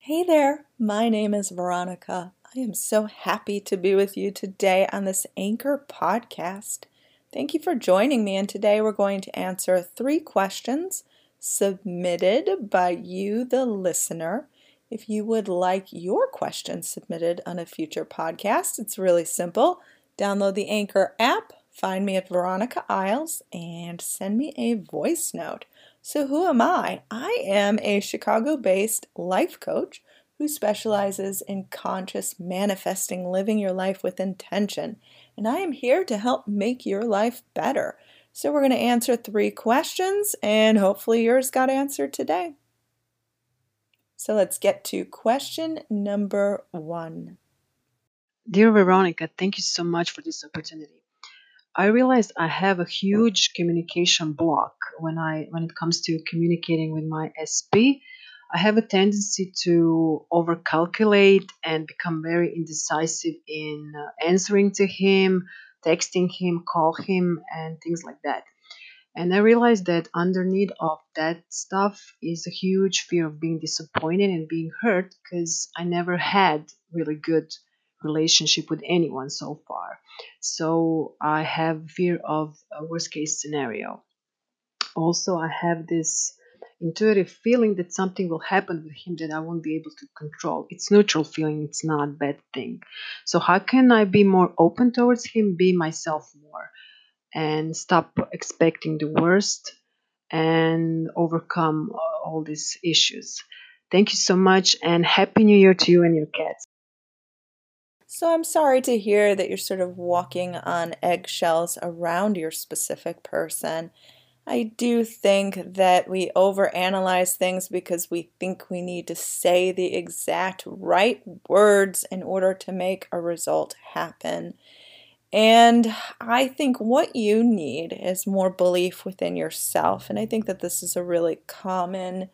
Hey there, my name is Veronica. I am so happy to be with you today on this Anchor podcast. Thank you for joining me, and today we're going to answer three questions submitted by you, the listener. If you would like your questions submitted on a future podcast, it's really simple. Download the Anchor app, find me at Veronica Isles, and send me a voice note. So, who am I? I am a Chicago based life coach who specializes in conscious manifesting, living your life with intention. And I am here to help make your life better. So, we're going to answer three questions, and hopefully, yours got answered today. So, let's get to question number one. Dear Veronica, thank you so much for this opportunity. I realized I have a huge communication block when I when it comes to communicating with my SP. I have a tendency to overcalculate and become very indecisive in uh, answering to him, texting him, call him, and things like that. And I realized that underneath of that stuff is a huge fear of being disappointed and being hurt because I never had really good relationship with anyone so far. So I have fear of a worst case scenario. Also, I have this intuitive feeling that something will happen with him that I won't be able to control. It's neutral feeling, it's not a bad thing. So how can I be more open towards him, be myself more and stop expecting the worst and overcome uh, all these issues. Thank you so much and happy new year to you and your cats. So I'm sorry to hear that you're sort of walking on eggshells around your specific person. I do think that we overanalyze things because we think we need to say the exact right words in order to make a result happen. And I think what you need is more belief within yourself. And I think that this is a really common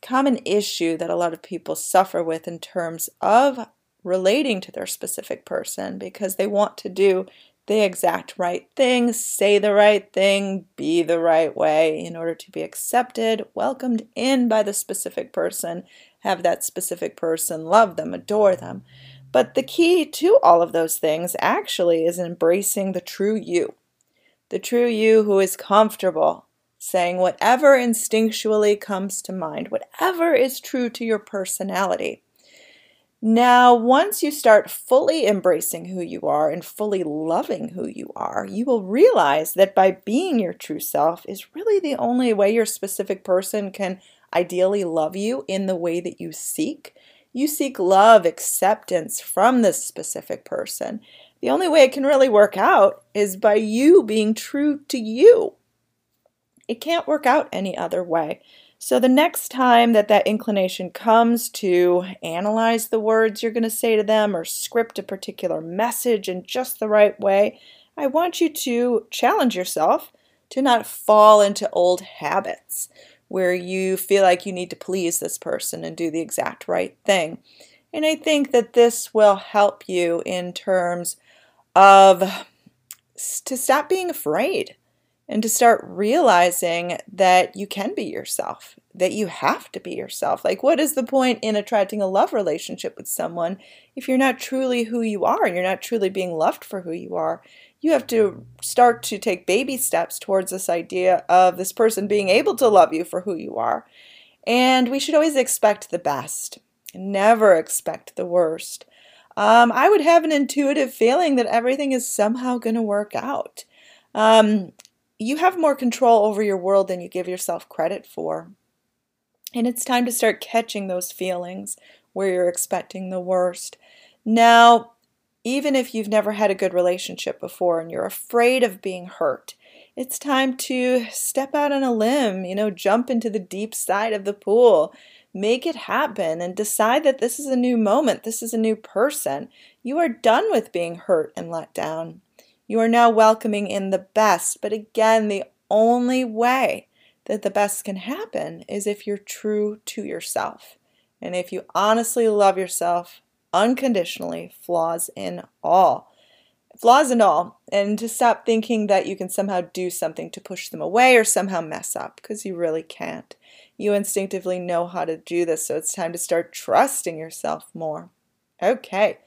common issue that a lot of people suffer with in terms of relating to their specific person because they want to do the exact right thing, say the right thing, be the right way in order to be accepted, welcomed in by the specific person, have that specific person love them, adore them. But the key to all of those things actually is embracing the true you. The true you who is comfortable saying whatever instinctually comes to mind, whatever is true to your personality. Now, once you start fully embracing who you are and fully loving who you are, you will realize that by being your true self is really the only way your specific person can ideally love you in the way that you seek. You seek love, acceptance from this specific person. The only way it can really work out is by you being true to you. It can't work out any other way. So the next time that that inclination comes to analyze the words you're going to say to them or script a particular message in just the right way, I want you to challenge yourself to not fall into old habits where you feel like you need to please this person and do the exact right thing. And I think that this will help you in terms of to stop being afraid and to start realizing that you can be yourself, that you have to be yourself. Like, what is the point in attracting a love relationship with someone if you're not truly who you are and you're not truly being loved for who you are? You have to start to take baby steps towards this idea of this person being able to love you for who you are. And we should always expect the best, never expect the worst. Um, I would have an intuitive feeling that everything is somehow going to work out. Um, you have more control over your world than you give yourself credit for. And it's time to start catching those feelings where you're expecting the worst. Now, even if you've never had a good relationship before and you're afraid of being hurt, it's time to step out on a limb, you know, jump into the deep side of the pool, make it happen, and decide that this is a new moment, this is a new person. You are done with being hurt and let down. You are now welcoming in the best. But again, the only way that the best can happen is if you're true to yourself. And if you honestly love yourself unconditionally, flaws in all. Flaws and all. And to stop thinking that you can somehow do something to push them away or somehow mess up, because you really can't. You instinctively know how to do this, so it's time to start trusting yourself more. Okay,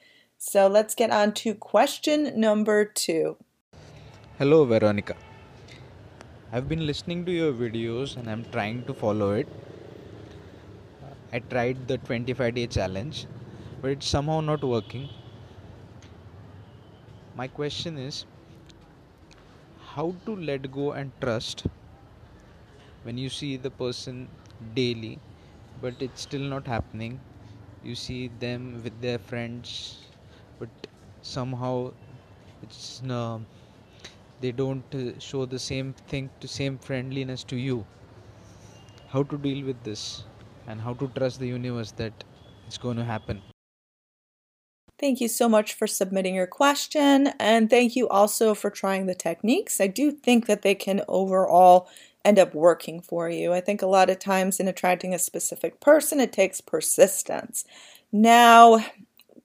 so let's get on to question number two. Hello, Veronica. I've been listening to your videos and I'm trying to follow it. I tried the 25 day challenge, but it's somehow not working. My question is how to let go and trust when you see the person daily, but it's still not happening. You see them with their friends, but somehow it's uh, they don't show the same thing to same friendliness to you how to deal with this and how to trust the universe that it's going to happen Thank you so much for submitting your question, and thank you also for trying the techniques. I do think that they can overall end up working for you. I think a lot of times in attracting a specific person, it takes persistence. Now,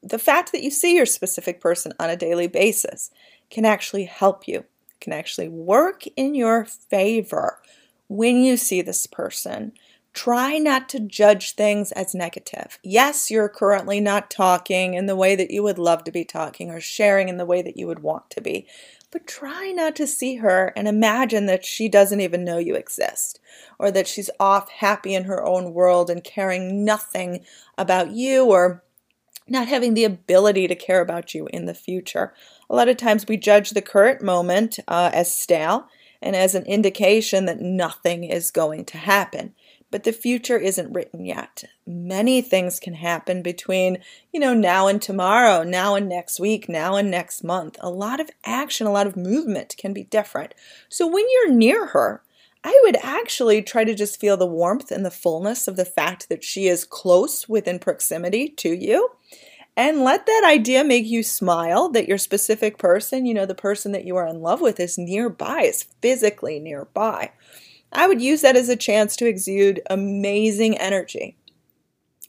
the fact that you see your specific person on a daily basis can actually help you, can actually work in your favor when you see this person. Try not to judge things as negative. Yes, you're currently not talking in the way that you would love to be talking or sharing in the way that you would want to be, but try not to see her and imagine that she doesn't even know you exist or that she's off happy in her own world and caring nothing about you or not having the ability to care about you in the future. A lot of times we judge the current moment uh, as stale and as an indication that nothing is going to happen but the future isn't written yet. Many things can happen between, you know, now and tomorrow, now and next week, now and next month. A lot of action, a lot of movement can be different. So when you're near her, I would actually try to just feel the warmth and the fullness of the fact that she is close within proximity to you. And let that idea make you smile that your specific person, you know, the person that you are in love with, is nearby, is physically nearby. I would use that as a chance to exude amazing energy.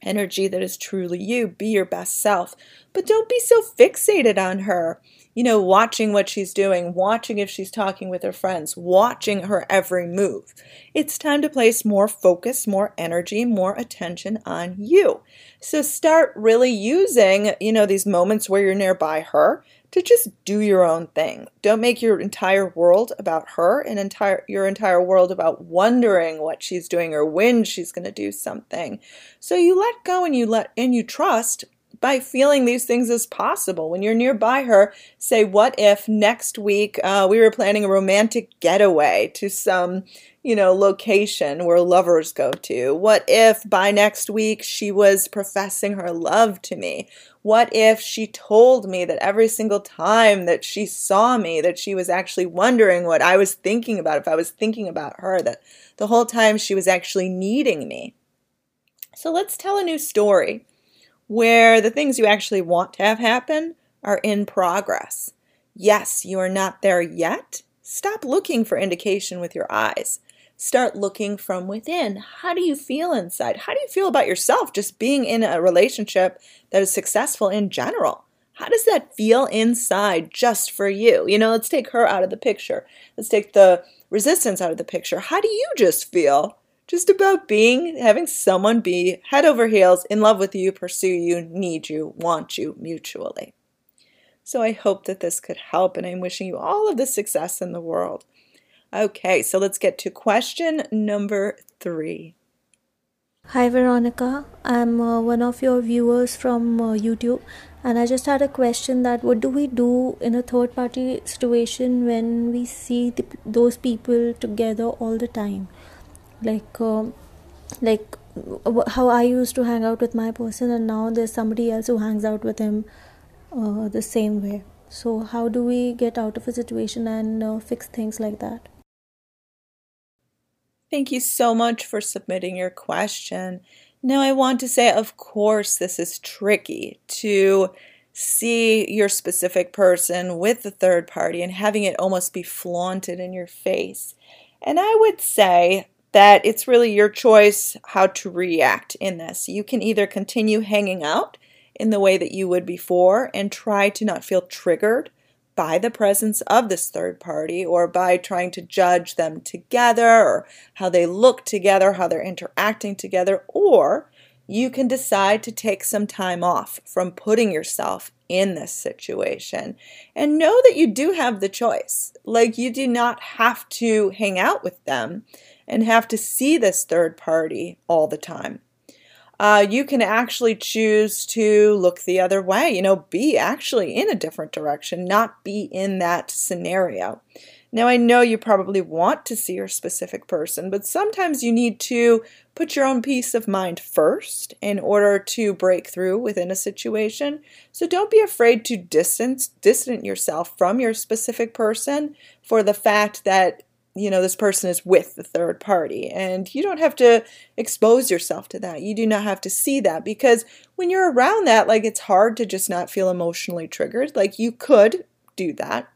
Energy that is truly you. Be your best self. But don't be so fixated on her. You know, watching what she's doing, watching if she's talking with her friends, watching her every move. It's time to place more focus, more energy, more attention on you. So start really using, you know, these moments where you're nearby her to just do your own thing. Don't make your entire world about her and entire your entire world about wondering what she's doing or when she's going to do something. So you let go and you let and you trust by feeling these things as possible. When you're nearby her, say, What if next week uh, we were planning a romantic getaway to some, you know, location where lovers go to? What if by next week she was professing her love to me? What if she told me that every single time that she saw me, that she was actually wondering what I was thinking about, if I was thinking about her, that the whole time she was actually needing me? So let's tell a new story where the things you actually want to have happen are in progress. Yes, you are not there yet. Stop looking for indication with your eyes. Start looking from within. How do you feel inside? How do you feel about yourself just being in a relationship that is successful in general? How does that feel inside just for you? You know, let's take her out of the picture. Let's take the resistance out of the picture. How do you just feel just about being, having someone be head over heels in love with you, pursue you, need you, want you mutually. So I hope that this could help, and I'm wishing you all of the success in the world. Okay, so let's get to question number three. Hi Veronica, I'm uh, one of your viewers from uh, YouTube and I just had a question that what do we do in a third party situation when we see the, those people together all the time? Like um, like how I used to hang out with my person and now there's somebody else who hangs out with him uh, the same way so how do we get out of a situation and uh, fix things like that Thank you so much for submitting your question. Now, I want to say, of course, this is tricky to see your specific person with the third party and having it almost be flaunted in your face. And I would say that it's really your choice how to react in this. You can either continue hanging out in the way that you would before and try to not feel triggered by the presence of this third party or by trying to judge them together or how they look together, how they're interacting together, or you can decide to take some time off from putting yourself in this situation and know that you do have the choice. Like, you do not have to hang out with them and have to see this third party all the time uh, you can actually choose to look the other way, you know, be actually in a different direction, not be in that scenario. Now, I know you probably want to see your specific person, but sometimes you need to put your own peace of mind first in order to break through within a situation. So don't be afraid to distance, distance yourself from your specific person for the fact that you know this person is with the third party. And you don't have to expose yourself to that. You do not have to see that because when you're around that like it's hard to just not feel emotionally triggered. Like you could do that.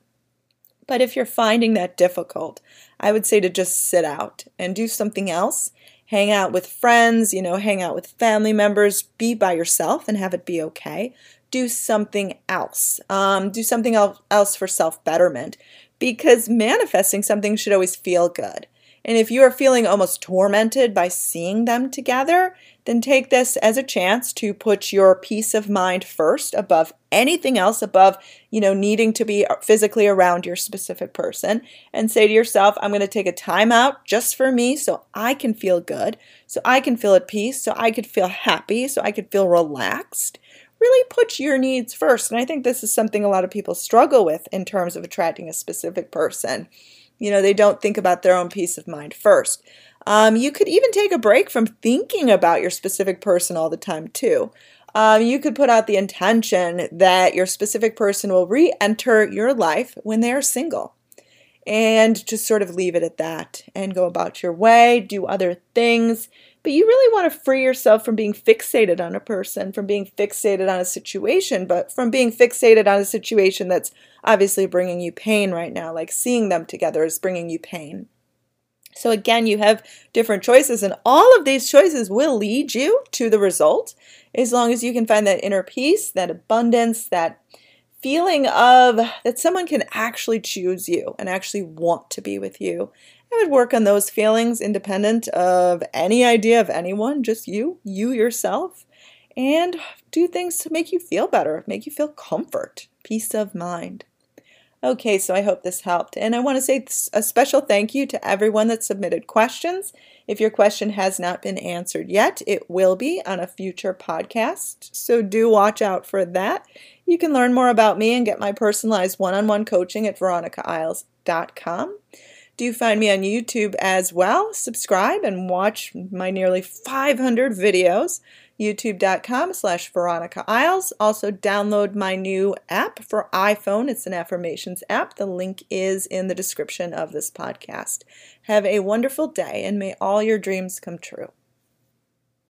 But if you're finding that difficult i would say to just sit out and do something else. Hang out with friends you know hang out with family members be by yourself and have it be okay. Do something else. Um, do something else for self-betterment because manifesting something should always feel good. And if you are feeling almost tormented by seeing them together, then take this as a chance to put your peace of mind first above anything else, above, you know, needing to be physically around your specific person and say to yourself, I'm going to take a time out just for me so I can feel good, so I can feel at peace, so I could feel happy, so I could feel relaxed really put your needs first. And I think this is something a lot of people struggle with in terms of attracting a specific person. You know, they don't think about their own peace of mind first. Um, you could even take a break from thinking about your specific person all the time, too. Um, you could put out the intention that your specific person will re enter your life when they are single and just sort of leave it at that and go about your way, do other things. But you really want to free yourself from being fixated on a person, from being fixated on a situation, but from being fixated on a situation that's obviously bringing you pain right now. Like seeing them together is bringing you pain. So, again, you have different choices, and all of these choices will lead you to the result as long as you can find that inner peace, that abundance, that feeling of that someone can actually choose you and actually want to be with you I would work on those feelings independent of any idea of anyone, just you, you yourself, and do things to make you feel better, make you feel comfort, peace of mind. Okay, so I hope this helped. And I want to say a special thank you to everyone that submitted questions. If your question has not been answered yet, it will be on a future podcast. So do watch out for that. You can learn more about me and get my personalized one on one coaching at veronicaisles.com. Do find me on YouTube as well. Subscribe and watch my nearly 500 videos. YouTube.com slash Veronica Isles. Also, download my new app for iPhone. It's an affirmations app. The link is in the description of this podcast. Have a wonderful day and may all your dreams come true.